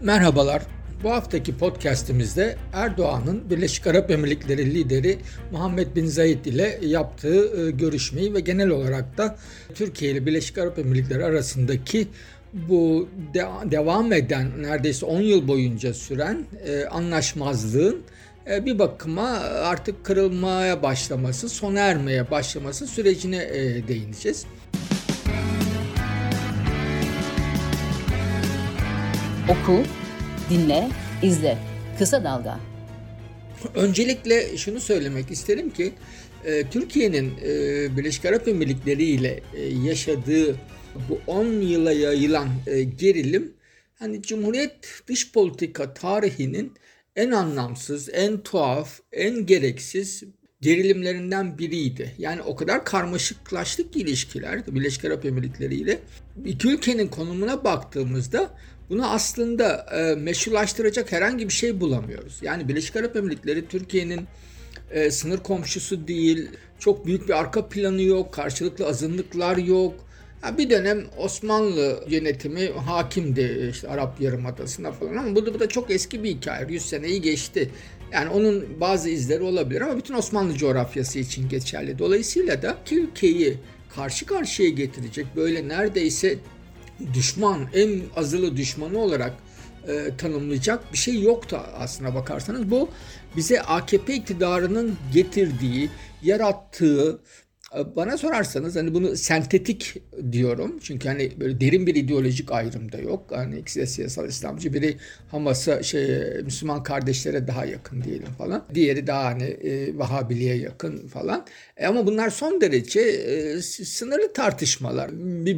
Merhabalar. Bu haftaki podcastimizde Erdoğan'ın Birleşik Arap Emirlikleri lideri Muhammed Bin Zayed ile yaptığı e, görüşmeyi ve genel olarak da Türkiye ile Birleşik Arap Emirlikleri arasındaki bu de- devam eden neredeyse 10 yıl boyunca süren e, anlaşmazlığın e, bir bakıma artık kırılmaya başlaması, sona ermeye başlaması sürecine e, değineceğiz. Oku, dinle, izle. Kısa Dalga. Öncelikle şunu söylemek isterim ki e, Türkiye'nin e, Birleşik Arap Emirlikleri ile e, yaşadığı bu 10 yıla yayılan gerilim hani Cumhuriyet dış politika tarihinin en anlamsız, en tuhaf, en gereksiz gerilimlerinden biriydi. Yani o kadar karmaşıklaştık ki ilişkiler Birleşik Arap Emirlikleri ile. İki ülkenin konumuna baktığımızda bunu aslında e, meşrulaştıracak herhangi bir şey bulamıyoruz. Yani Birleşik Arap Emirlikleri Türkiye'nin e, sınır komşusu değil, çok büyük bir arka planı yok, karşılıklı azınlıklar yok. Ha, bir dönem Osmanlı yönetimi hakimdi işte Arap Yarımadası'na falan ama bu da, bu da çok eski bir hikaye. 100 seneyi geçti. Yani onun bazı izleri olabilir ama bütün Osmanlı coğrafyası için geçerli. Dolayısıyla da iki ülkeyi karşı karşıya getirecek böyle neredeyse düşman, en azılı düşmanı olarak e, tanımlayacak bir şey yoktu aslına bakarsanız. Bu bize AKP iktidarının getirdiği, yarattığı bana sorarsanız hani bunu sentetik diyorum. Çünkü hani böyle derin bir ideolojik ayrım da yok. Hani ikisi siyasal İslamcı. Biri Hamas'a şey Müslüman kardeşlere daha yakın diyelim falan. Diğeri daha hani e, Vahabiliğe yakın falan. E, ama bunlar son derece e, sınırlı tartışmalar.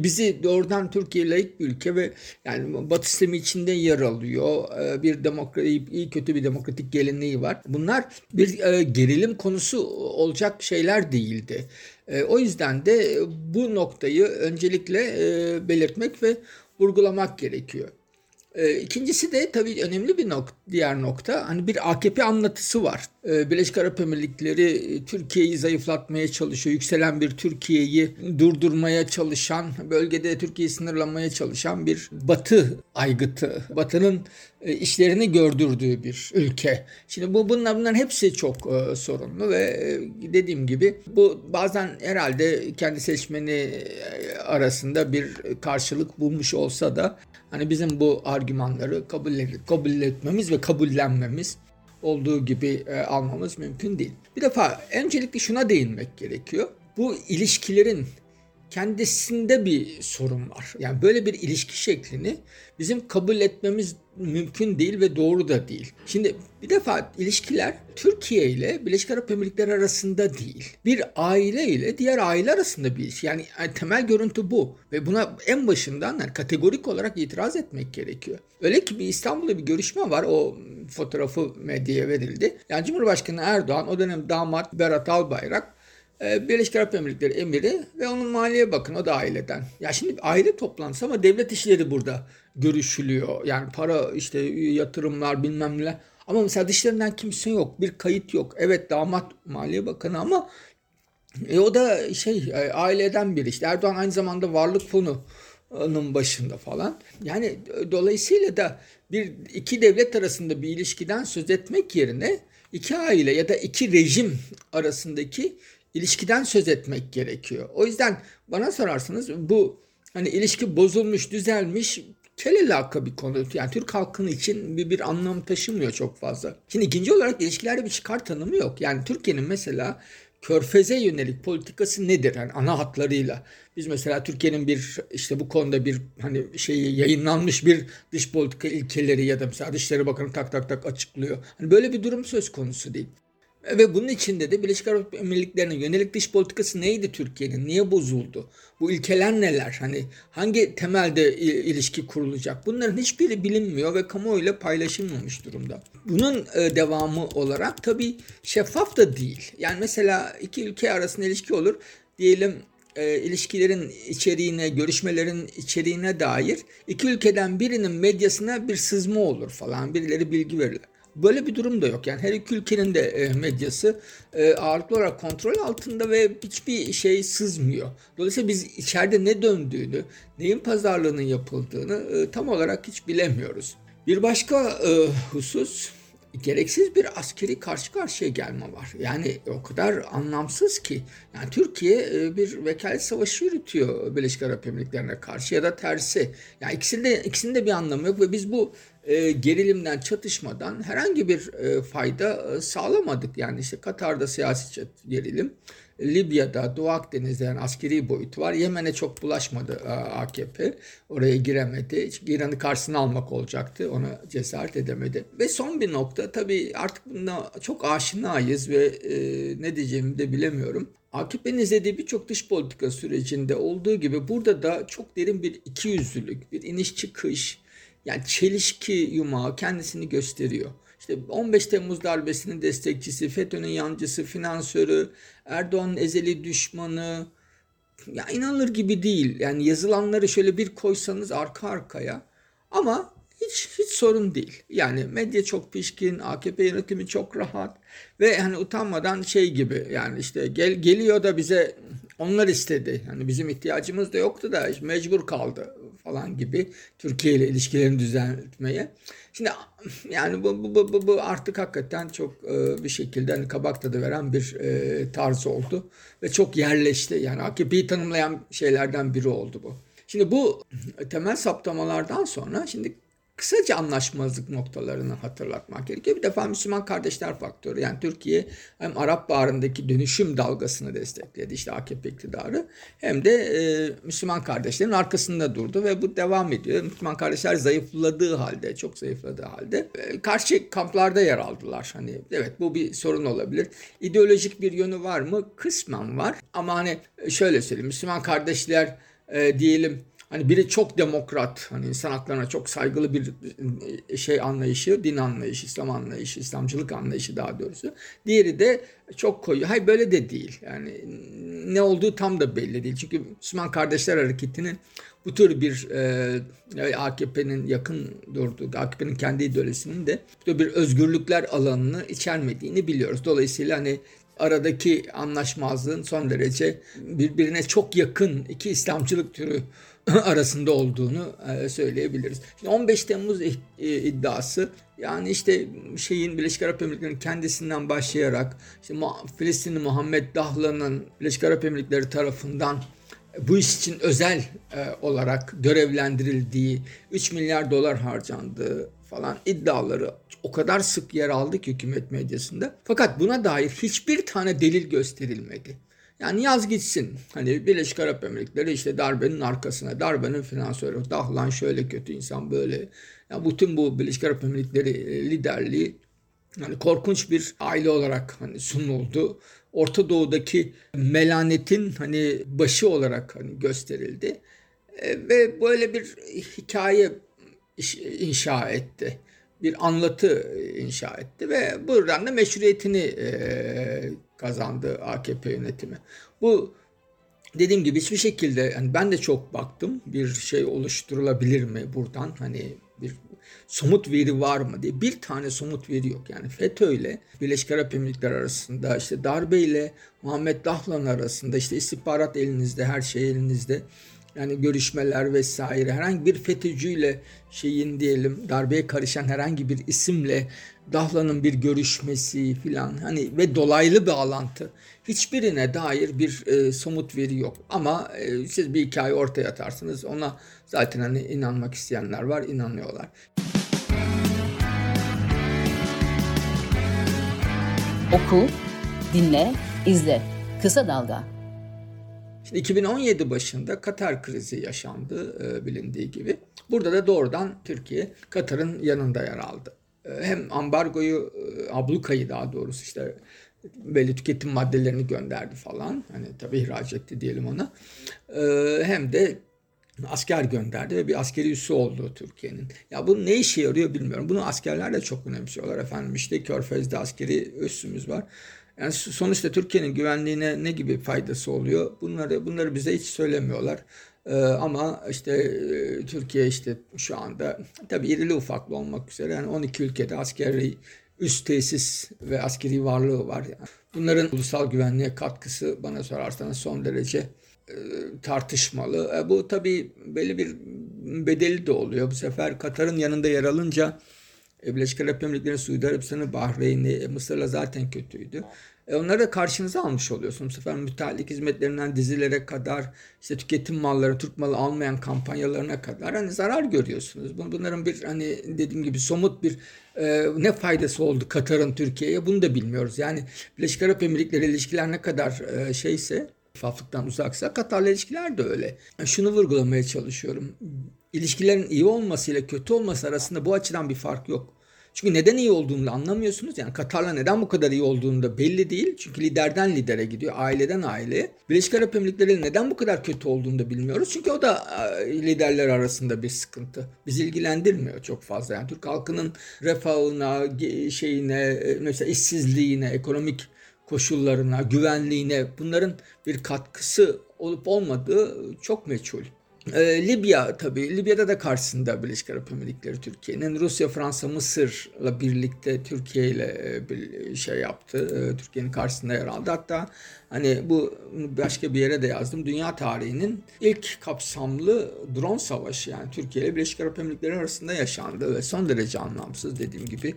Bizi doğrudan Türkiye layık bir ülke ve yani Batı sistemi içinde yer alıyor. E, bir demokrasi iyi kötü bir demokratik geleneği var. Bunlar bir e, gerilim konusu olacak şeyler değildi. E, o yüzden de bu noktayı öncelikle e, belirtmek ve vurgulamak gerekiyor. E, ikincisi de tabii önemli bir nokta, diğer nokta hani bir AKP anlatısı var. E, Birleşik Arap Emirlikleri Türkiye'yi zayıflatmaya çalışıyor. Yükselen bir Türkiye'yi durdurmaya çalışan, bölgede Türkiye'yi sınırlamaya çalışan bir Batı aygıtı. Batı'nın e, işlerini gördürdüğü bir ülke. Şimdi bu bunlar bunların hepsi çok e, sorunlu ve e, dediğim gibi bu bazen herhalde kendi seçmeni e, arasında bir karşılık bulmuş olsa da hani bizim bu argümanları kabul, kabul etmemiz ve kabullenmemiz olduğu gibi e, almamız mümkün değil. Bir defa öncelikle şuna değinmek gerekiyor. Bu ilişkilerin kendisinde bir sorun var. Yani böyle bir ilişki şeklini bizim kabul etmemiz mümkün değil ve doğru da değil. Şimdi bir defa ilişkiler Türkiye ile Birleşik Arap Emirlikleri arasında değil. Bir aile ile diğer aile arasında bir ilişki. Yani, temel görüntü bu. Ve buna en başından yani kategorik olarak itiraz etmek gerekiyor. Öyle ki bir İstanbul'da bir görüşme var. O fotoğrafı medyaya verildi. Yani Cumhurbaşkanı Erdoğan o dönem damat Berat Albayrak Birleşik Arap Emirlikleri emiri ve onun maliye bakın o da aileden. Ya şimdi aile toplantısı ama devlet işleri burada görüşülüyor. Yani para işte yatırımlar bilmem neler. Ama mesela dışlarından kimse yok. Bir kayıt yok. Evet damat maliye bakanı ama e, o da şey aileden biri. İşte Erdoğan aynı zamanda varlık fonunun başında falan. Yani dolayısıyla da bir iki devlet arasında bir ilişkiden söz etmek yerine iki aile ya da iki rejim arasındaki ilişkiden söz etmek gerekiyor. O yüzden bana sorarsanız bu hani ilişki bozulmuş, düzelmiş kelelaka bir konu. Yani Türk halkının için bir, bir anlam taşımıyor çok fazla. Şimdi ikinci olarak ilişkilerde bir çıkar tanımı yok. Yani Türkiye'nin mesela Körfez'e yönelik politikası nedir? Yani ana hatlarıyla. Biz mesela Türkiye'nin bir işte bu konuda bir hani şeyi yayınlanmış bir dış politika ilkeleri ya da mesela Dışişleri Bakanı tak tak tak açıklıyor. Hani böyle bir durum söz konusu değil. Ve bunun içinde de Birleşik Arap Emirlikleri'ne yönelik dış politikası neydi Türkiye'nin? Niye bozuldu? Bu ilkeler neler? Hani hangi temelde ilişki kurulacak? Bunların hiçbiri bilinmiyor ve kamuoyuyla paylaşılmamış durumda. Bunun devamı olarak tabii şeffaf da değil. Yani mesela iki ülke arasında ilişki olur. Diyelim e, ilişkilerin içeriğine, görüşmelerin içeriğine dair iki ülkeden birinin medyasına bir sızma olur falan. Birileri bilgi verirler. Böyle bir durum da yok. Yani her iki ülkenin de e, medyası e, ağırlıklı olarak kontrol altında ve hiçbir şey sızmıyor. Dolayısıyla biz içeride ne döndüğünü, neyin pazarlığının yapıldığını e, tam olarak hiç bilemiyoruz. Bir başka husus gereksiz bir askeri karşı karşıya gelme var. Yani o kadar anlamsız ki. Yani Türkiye bir vekalet savaşı yürütüyor Birleşik Arap Emirlikleri'ne karşı ya da tersi. Yani ikisinde, ikisinde bir anlamı yok ve biz bu e, gerilimden, çatışmadan herhangi bir e, fayda e, sağlamadık. Yani işte Katar'da siyasi gerilim, Libya'da, Doğu Akdeniz'de yani askeri boyutu var. Yemen'e çok bulaşmadı e, AKP. Oraya giremedi. Çünkü İran'ı karşısına almak olacaktı. Ona cesaret edemedi. Ve son bir nokta tabii artık buna çok aşinayız ve e, ne diyeceğimi de bilemiyorum. AKP'nin izlediği birçok dış politika sürecinde olduğu gibi burada da çok derin bir ikiyüzlülük, bir iniş çıkış, yani çelişki yumağı kendisini gösteriyor. İşte 15 Temmuz darbesinin destekçisi, FETÖ'nün yancısı, finansörü, Erdoğan'ın ezeli düşmanı. Ya inanılır gibi değil. Yani yazılanları şöyle bir koysanız arka arkaya. Ama hiç hiç sorun değil. Yani medya çok pişkin, AKP yönetimi çok rahat ve hani utanmadan şey gibi yani işte gel geliyor da bize onlar istedi. Yani bizim ihtiyacımız da yoktu da mecbur kaldı falan gibi Türkiye ile ilişkilerini düzenletmeye. Şimdi yani bu, bu, bu, bu artık hakikaten çok e, bir şekilde hani kabak tadı veren bir e, tarz oldu ve çok yerleşti. Yani AKP'yi tanımlayan şeylerden biri oldu bu. Şimdi bu temel saptamalardan sonra şimdi kısaca anlaşmazlık noktalarını hatırlatmak gerekiyor. Bir defa Müslüman kardeşler faktörü. Yani Türkiye hem Arap Baharı'ndaki dönüşüm dalgasını destekledi işte AKP iktidarı hem de e, Müslüman kardeşlerin arkasında durdu ve bu devam ediyor. Müslüman kardeşler zayıfladığı halde, çok zayıfladığı halde e, karşı kamplarda yer aldılar. Hani evet bu bir sorun olabilir. İdeolojik bir yönü var mı? Kısmen var. Ama hani şöyle söyleyeyim. Müslüman kardeşler e, diyelim Hani biri çok demokrat, hani insan haklarına çok saygılı bir e, şey anlayışı, din anlayışı, İslam anlayışı, İslamcılık anlayışı daha doğrusu. Diğeri de çok koyu. Hayır böyle de değil. Yani ne olduğu tam da belli değil. Çünkü Müslüman Kardeşler Hareketi'nin bu tür bir e, AKP'nin yakın durduğu, AKP'nin kendi ideolojisinin de bir özgürlükler alanını içermediğini biliyoruz. Dolayısıyla hani aradaki anlaşmazlığın son derece birbirine çok yakın iki İslamcılık türü arasında olduğunu e, söyleyebiliriz. Şimdi 15 Temmuz e, iddiası yani işte şeyin Birleşik Arap Emirlikleri'nin kendisinden başlayarak işte Filistinli Muhammed Dahlan'ın Birleşik Arap Emirlikleri tarafından bu iş için özel e, olarak görevlendirildiği 3 milyar dolar harcandığı falan iddiaları o kadar sık yer aldı ki hükümet medyasında. Fakat buna dair hiçbir tane delil gösterilmedi. Yani yaz gitsin. Hani Birleşik Arap Emirlikleri işte darbenin arkasına, darbenin finansörü, dahlan şöyle kötü insan böyle. Yani bütün bu Birleşik Arap Emirlikleri e, liderliği yani korkunç bir aile olarak hani sunuldu. Orta Doğu'daki melanetin hani başı olarak hani gösterildi. E, ve böyle bir hikaye inşa etti. Bir anlatı inşa etti ve buradan da meşruiyetini e, kazandı AKP yönetimi. Bu dediğim gibi hiçbir şekilde yani ben de çok baktım bir şey oluşturulabilir mi buradan hani bir somut veri var mı diye bir tane somut veri yok. Yani FETÖ ile Birleşik Arap Emirlikleri arasında işte darbe ile Muhammed Dahlan arasında işte istihbarat elinizde her şey elinizde yani görüşmeler vesaire herhangi bir FETÖ'cüyle şeyin diyelim darbeye karışan herhangi bir isimle Dahlan'ın bir görüşmesi filan hani ve dolaylı bağlantı hiçbirine dair bir e, somut veri yok. Ama e, siz bir hikaye ortaya atarsınız ona zaten hani inanmak isteyenler var inanıyorlar. Oku, dinle, izle. Kısa Dalga. Şimdi 2017 başında Katar krizi yaşandı e, bilindiği gibi. Burada da doğrudan Türkiye Katar'ın yanında yer aldı. E, hem ambargoyu, e, ablukayı daha doğrusu işte belli tüketim maddelerini gönderdi falan. Hani tabii ihraç etti diyelim ona. Hem de asker gönderdi ve bir askeri üssü oldu Türkiye'nin. Ya bu ne işe yarıyor bilmiyorum. Bunu askerler de çok önemsiyorlar efendim. İşte Körfez'de askeri üssümüz var. Yani sonuçta Türkiye'nin güvenliğine ne gibi faydası oluyor? Bunları bunları bize hiç söylemiyorlar. Ee, ama işte e, Türkiye işte şu anda tabii irili ufaklı olmak üzere yani 12 ülkede askeri üst tesis ve askeri varlığı var. Yani bunların ulusal güvenliğe katkısı bana sorarsanız son derece e, tartışmalı. E, bu tabii belli bir bedeli de oluyor. Bu sefer Katar'ın yanında yer alınca Birleşik Arap Emirlikleri, Suudi Arabistan'ı, Bahreyn'i, e, Mısır'la zaten kötüydü. E, onları da karşınıza almış oluyorsunuz. Bu sefer müteahhitlik hizmetlerinden dizilere kadar, işte tüketim malları, Türk malı almayan kampanyalarına kadar hani zarar görüyorsunuz. Bunların bir hani dediğim gibi somut bir e, ne faydası oldu Katar'ın Türkiye'ye bunu da bilmiyoruz. Yani Birleşik Arap Emirlikleri ilişkiler ne kadar e, şeyse şeffaflıktan uzaksa Katar'la ilişkiler de öyle. Şunu vurgulamaya çalışıyorum. İlişkilerin iyi olmasıyla kötü olması arasında bu açıdan bir fark yok. Çünkü neden iyi olduğunu anlamıyorsunuz. Yani Katar'la neden bu kadar iyi olduğunu da belli değil. Çünkü liderden lidere gidiyor, aileden aileye. Birleşik Arap Emirlikleri neden bu kadar kötü olduğunu da bilmiyoruz. Çünkü o da e, liderler arasında bir sıkıntı. Bizi ilgilendirmiyor çok fazla. Yani Türk halkının refahına, şeyine, e, mesela işsizliğine, ekonomik koşullarına, güvenliğine bunların bir katkısı olup olmadığı çok meçhul. Ee, Libya tabii. Libya'da da karşısında Birleşik Arap Emirlikleri Türkiye'nin. Rusya, Fransa, Mısır'la birlikte Türkiye ile e, bir şey yaptı. Ee, Türkiye'nin karşısında yer aldı. Hatta hani bu başka bir yere de yazdım. Dünya tarihinin ilk kapsamlı drone savaşı yani Türkiye ile Birleşik Arap Emirlikleri arasında yaşandı ve son derece anlamsız dediğim gibi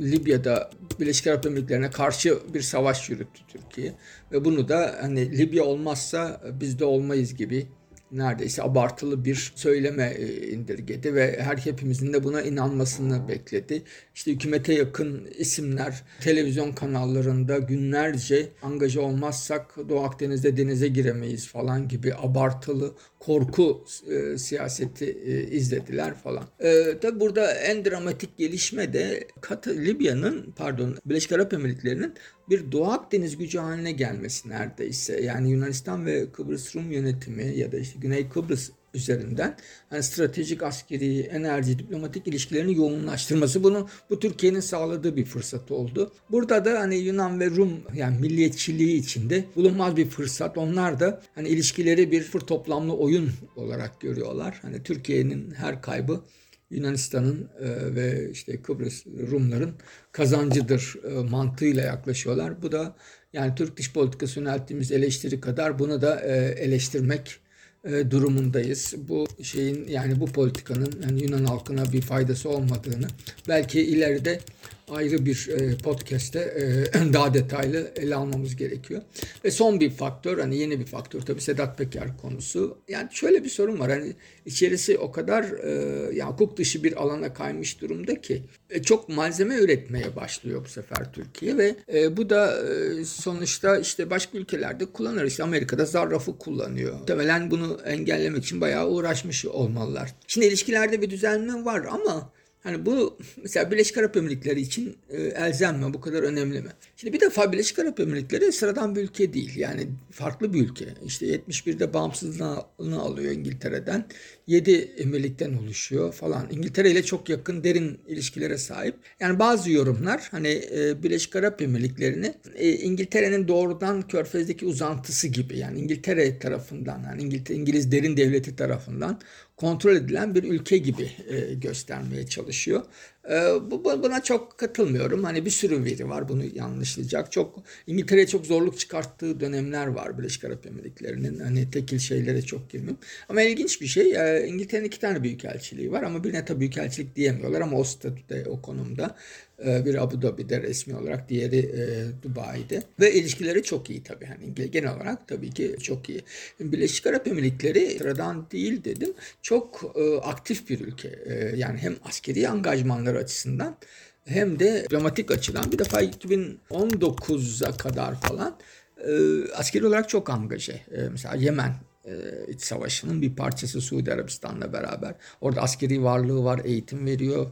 Libya'da Birleşik Arap Emirlikleri'ne karşı bir savaş yürüttü Türkiye ve bunu da hani Libya olmazsa biz de olmayız gibi neredeyse abartılı bir söyleme e, indirgedi ve her hepimizin de buna inanmasını bekledi. İşte hükümete yakın isimler televizyon kanallarında günlerce angaja olmazsak Doğu Akdeniz'de denize giremeyiz falan gibi abartılı korku e, siyaseti e, izlediler falan. E, tabi burada en dramatik gelişme de Kat Libya'nın pardon Birleşik Arap Emirlikleri'nin bir Doğu Akdeniz gücü haline gelmesi neredeyse. Yani Yunanistan ve Kıbrıs Rum yönetimi ya da işte Güney Kıbrıs üzerinden yani stratejik askeri, enerji, diplomatik ilişkilerini yoğunlaştırması bunu bu Türkiye'nin sağladığı bir fırsat oldu. Burada da hani Yunan ve Rum yani milliyetçiliği içinde bulunmaz bir fırsat. Onlar da hani ilişkileri bir fır toplamlı oyun olarak görüyorlar. Hani Türkiye'nin her kaybı Yunanistan'ın e, ve işte Kıbrıs Rumların kazancıdır e, mantığıyla yaklaşıyorlar. Bu da yani Türk dış politikası yönelttiğimiz eleştiri kadar bunu da e, eleştirmek e, durumundayız. Bu şeyin yani bu politikanın yani Yunan halkına bir faydası olmadığını belki ileride ayrı bir e, podcast'te e, daha detaylı ele almamız gerekiyor. Ve son bir faktör hani yeni bir faktör tabii Sedat Peker konusu. Yani şöyle bir sorun var. Hani içerisi o kadar e, yani hukuk dışı bir alana kaymış durumda ki e, çok malzeme üretmeye başlıyor bu sefer Türkiye ve bu da sonuçta işte başka ülkelerde kullanır. İşte Amerika'da zarrafı kullanıyor. Muhtemelen bunu engellemek için bayağı uğraşmış olmalılar. Şimdi ilişkilerde bir düzenleme var ama Hani bu mesela Birleşik Arap Emirlikleri için e, elzem mi? Bu kadar önemli mi? Şimdi bir defa Birleşik Arap Emirlikleri sıradan bir ülke değil. Yani farklı bir ülke. İşte 71'de bağımsızlığını alıyor İngiltere'den. 7 emirlikten oluşuyor falan. İngiltere ile çok yakın derin ilişkilere sahip. Yani bazı yorumlar hani e, Birleşik Arap Emirlikleri'ni e, İngiltere'nin doğrudan Körfez'deki uzantısı gibi. Yani İngiltere tarafından yani İngiliz derin devleti tarafından kontrol edilen bir ülke gibi e, göstermeye çalışıyor. E, bu buna çok katılmıyorum. Hani bir sürü veri var bunu yanlışlayacak. Çok İngiltere'ye çok zorluk çıkarttığı dönemler var Birleşik Arap Emirlikleri'nin. Hani tekil şeylere çok girmeyeyim. Ama ilginç bir şey. E, İngiltere'nin iki tane büyükelçiliği var ama birine tabii büyükelçilik diyemiyorlar ama o statüde, o konumda. E, bir Abu Dhabi'de resmi olarak, diğeri e, Dubai'de. Ve ilişkileri çok iyi tabii. Hani genel olarak tabii ki çok iyi. Birleşik Arap Emirlikleri sıradan değil dedim. Çok e, aktif bir ülke. E, yani hem askeri angajmanları açısından hem de dramatik açıdan. Bir defa 2019'a kadar falan e, askeri olarak çok angaje. E, mesela Yemen e, iç savaşının bir parçası Suudi Arabistan'la beraber. Orada askeri varlığı var, eğitim veriyor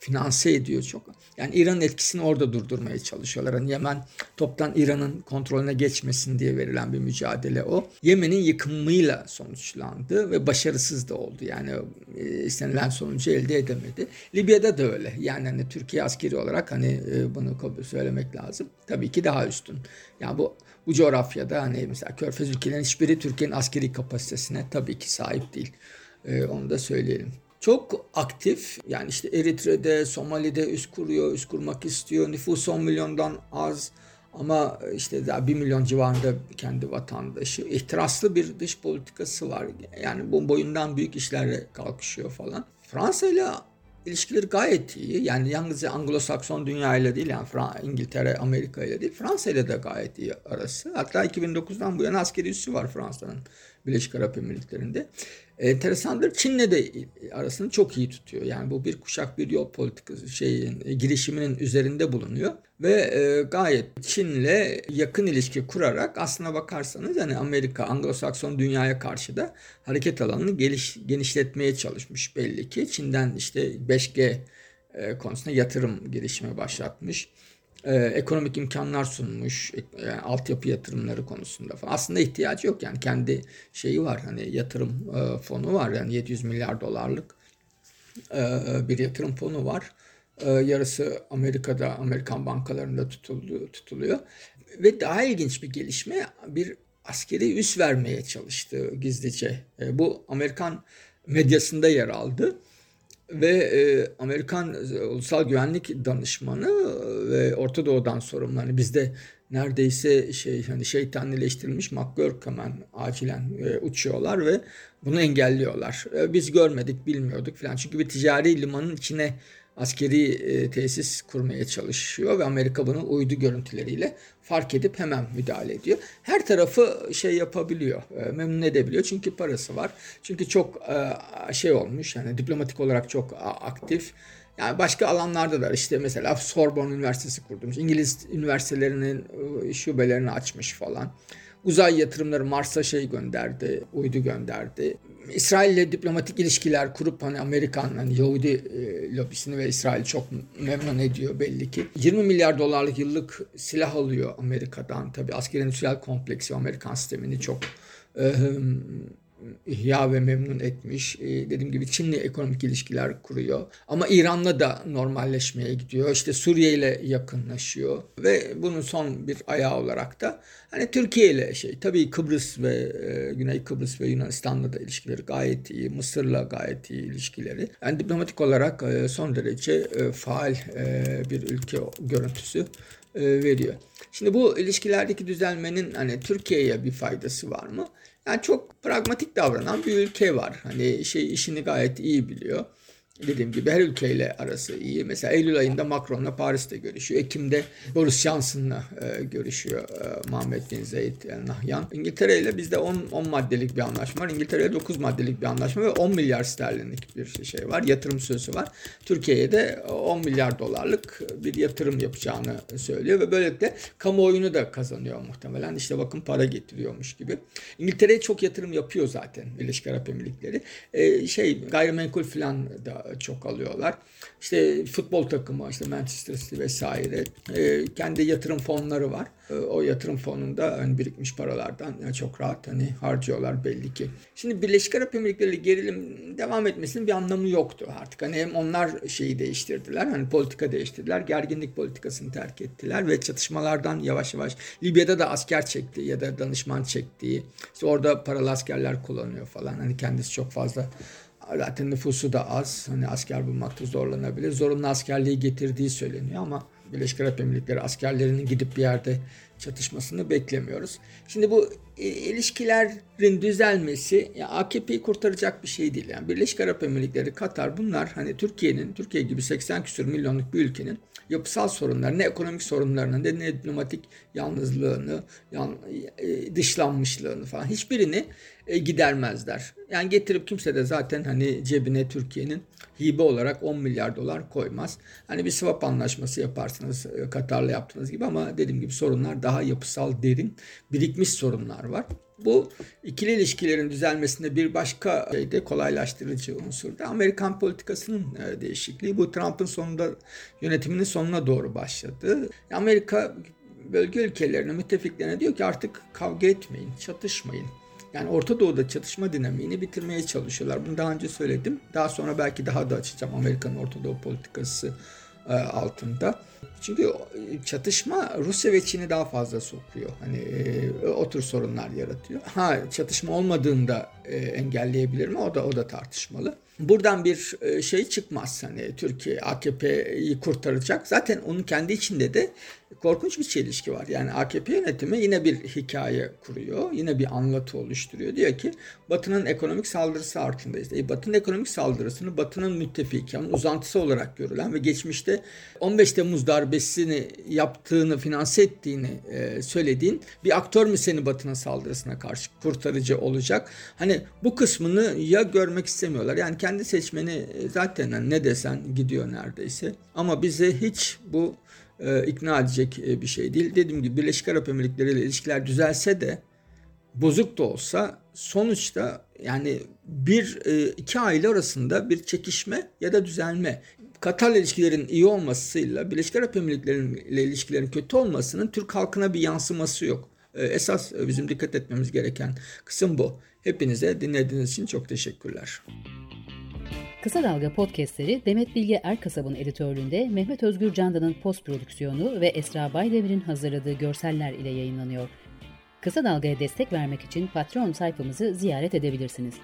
finanse ediyor çok. Yani İran'ın etkisini orada durdurmaya çalışıyorlar. Hani Yemen toptan İran'ın kontrolüne geçmesin diye verilen bir mücadele o. Yemen'in yıkımıyla sonuçlandı ve başarısız da oldu. Yani e, istenilen sonucu elde edemedi. Libya'da da öyle. Yani hani Türkiye askeri olarak hani e, bunu söylemek lazım. Tabii ki daha üstün. Yani bu bu coğrafyada hani mesela Körfez ülkelerin hiçbiri Türkiye'nin askeri kapasitesine tabii ki sahip değil. E, onu da söyleyelim çok aktif. Yani işte Eritre'de, Somali'de üst kuruyor, üst kurmak istiyor. Nüfus 10 milyondan az. Ama işte daha 1 milyon civarında kendi vatandaşı. ihtiraslı bir dış politikası var. Yani bu boyundan büyük işlerle kalkışıyor falan. Fransa ile ilişkileri gayet iyi. Yani yalnızca Anglo-Sakson dünya ile değil yani İngiltere, Amerika ile değil Fransa ile de gayet iyi arası. Hatta 2009'dan bu yana askeri üssü var Fransa'nın Birleşik Arap Emirlikleri'nde enteresandır. Çin'le de arasını çok iyi tutuyor. Yani bu bir kuşak bir yol politikası şeyin girişiminin üzerinde bulunuyor ve e, gayet Çin'le yakın ilişki kurarak aslına bakarsanız yani Amerika, Anglo-Sakson dünyaya karşı da hareket alanını geliş, genişletmeye çalışmış belli ki. Çin'den işte 5G e, konusunda yatırım girişimi başlatmış e, ekonomik imkanlar sunmuş, e, altyapı yatırımları konusunda falan. Aslında ihtiyacı yok yani kendi şeyi var hani yatırım e, fonu var yani 700 milyar dolarlık e, bir yatırım fonu var. E, yarısı Amerika'da Amerikan bankalarında tutuldu, tutuluyor ve daha ilginç bir gelişme bir askeri üs vermeye çalıştı gizlice. E, bu Amerikan medyasında yer aldı ve e, Amerikan Ulusal Güvenlik Danışmanı ve Orta Doğu'dan sorumlu. Hani bizde neredeyse şey hani şeytanileştirilmiş McGurk hemen acilen e, uçuyorlar ve bunu engelliyorlar. E, biz görmedik, bilmiyorduk falan. Çünkü bir ticari limanın içine askeri e, tesis kurmaya çalışıyor ve Amerika bunu uydu görüntüleriyle fark edip hemen müdahale ediyor. Her tarafı şey yapabiliyor, e, memnun edebiliyor çünkü parası var. Çünkü çok e, şey olmuş yani diplomatik olarak çok aktif. Yani başka alanlarda da işte mesela Sorbonne Üniversitesi kurdurmuş. İngiliz üniversitelerinin e, şubelerini açmış falan. Uzay yatırımları Mars'a şey gönderdi, uydu gönderdi. İsrail ile diplomatik ilişkiler kurup hani Amerikan hani Yahudi e, lobisini ve İsrail çok memnun ediyor belli ki. 20 milyar dolarlık yıllık silah alıyor Amerika'dan. Tabi askeri endüstriyel kompleksi Amerikan sistemini çok e, ihya ve memnun etmiş. E, dediğim gibi Çin'le ekonomik ilişkiler kuruyor. Ama İran'la da normalleşmeye gidiyor. İşte Suriye ile yakınlaşıyor. Ve bunun son bir ayağı olarak da hani Türkiye ile şey tabii Kıbrıs ve e, Güney Kıbrıs ve Yunanistan'la da ilişkileri gayet iyi. Mısır'la gayet iyi ilişkileri. Yani diplomatik olarak e, son derece e, faal bir ülke görüntüsü veriyor. Şimdi bu ilişkilerdeki düzelmenin hani Türkiye'ye bir faydası var mı? Yani çok pragmatik davranan bir ülke var. Hani şey işini gayet iyi biliyor dediğim gibi her ülkeyle arası iyi. Mesela Eylül ayında Macron'la Paris'te görüşüyor. Ekim'de Boris Johnson'la e, görüşüyor e, Muhammed Bin Zayed El Nahyan. İngiltere ile bizde 10, 10 maddelik bir anlaşma var. İngiltere ile 9 maddelik bir anlaşma ve 10 milyar sterlinlik bir şey var. Yatırım sözü var. Türkiye'ye de 10 milyar dolarlık bir yatırım yapacağını söylüyor ve böylelikle kamuoyunu da kazanıyor muhtemelen. İşte bakın para getiriyormuş gibi. İngiltere'ye çok yatırım yapıyor zaten Birleşik Arap Emirlikleri. E, şey gayrimenkul falan da çok alıyorlar. İşte futbol takımı işte Manchester City vesaire e, kendi yatırım fonları var. E, o yatırım fonunda hani birikmiş paralardan yani çok rahat hani harcıyorlar belli ki. Şimdi Birleşik Arap Emirlikleri gerilim devam etmesinin bir anlamı yoktu artık. Hani hem onlar şeyi değiştirdiler hani politika değiştirdiler. Gerginlik politikasını terk ettiler ve çatışmalardan yavaş yavaş Libya'da da asker çekti ya da danışman çektiği işte orada paralı askerler kullanıyor falan. Hani kendisi çok fazla Zaten nüfusu da az. Hani asker bulmakta zorlanabilir. Zorunlu askerliği getirdiği söyleniyor ama Birleşik Arap Emirlikleri askerlerinin gidip bir yerde çatışmasını beklemiyoruz. Şimdi bu ilişkilerin düzelmesi ya AKP'yi kurtaracak bir şey değil. Yani Birleşik Arap Emirlikleri, Katar bunlar hani Türkiye'nin, Türkiye gibi 80 küsur milyonluk bir ülkenin yapısal sorunlarını, ekonomik sorunlarını, ne, ne diplomatik yalnızlığını, yan, e, dışlanmışlığını falan hiçbirini e, gidermezler. Yani getirip kimse de zaten hani cebine Türkiye'nin hibe olarak 10 milyar dolar koymaz. Hani bir swap anlaşması yaparsınız e, Katar'la yaptığınız gibi ama dediğim gibi sorunlar daha yapısal, derin, birikmiş sorunlar var. Bu ikili ilişkilerin düzelmesinde bir başka şey de kolaylaştırıcı unsur da Amerikan politikasının e, değişikliği. Bu Trump'ın sonunda yönetiminin sonuna doğru başladı. Amerika bölge ülkelerine, müttefiklerine diyor ki artık kavga etmeyin, çatışmayın. Yani Orta Doğu'da çatışma dinamiğini bitirmeye çalışıyorlar. Bunu daha önce söyledim. Daha sonra belki daha da açacağım Amerika'nın Orta Doğu politikası altında. Çünkü e, çatışma Rusya ve Çin'i daha fazla sokuyor. Hani e, o tür sorunlar yaratıyor. Ha çatışma olmadığında engelleyebilir mi? O da o da tartışmalı. Buradan bir e, şey çıkmaz. Hani Türkiye AKP'yi kurtaracak. Zaten onun kendi içinde de korkunç bir çelişki var. Yani AKP yönetimi yine bir hikaye kuruyor. Yine bir anlatı oluşturuyor. Diyor ki Batı'nın ekonomik saldırısı altındayız. E, Batı'nın ekonomik saldırısını Batı'nın müttefiki, uzantısı olarak görülen ve geçmişte 15 Temmuz darbesini yaptığını, finanse ettiğini e, söylediğin bir aktör mü seni Batı'nın saldırısına karşı kurtarıcı olacak? Hani bu kısmını ya görmek istemiyorlar. Yani kendi seçmeni zaten ne desen gidiyor neredeyse. Ama bize hiç bu e, ikna edecek e, bir şey değil. Dediğim gibi Birleşik Arap Emirlikleri ile ilişkiler düzelse de bozuk da olsa sonuçta yani bir e, iki aile arasında bir çekişme ya da düzelme. Katar'la ilişkilerin iyi olmasıyla Birleşik Arap Emirlikleri ile ilişkilerin kötü olmasının Türk halkına bir yansıması yok. E, esas bizim dikkat etmemiz gereken kısım bu. Hepinize dinlediğiniz için çok teşekkürler. Kısa Dalga podcastleri Demet Bilge Erkasab'ın editörlüğünde Mehmet Özgür Candan'ın post prodüksiyonu ve Esra Baydemir'in hazırladığı görseller ile yayınlanıyor. Kısa Dalga'ya destek vermek için Patreon sayfamızı ziyaret edebilirsiniz.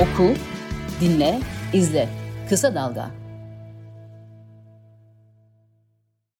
Oku, dinle, izle. Kısa Dalga.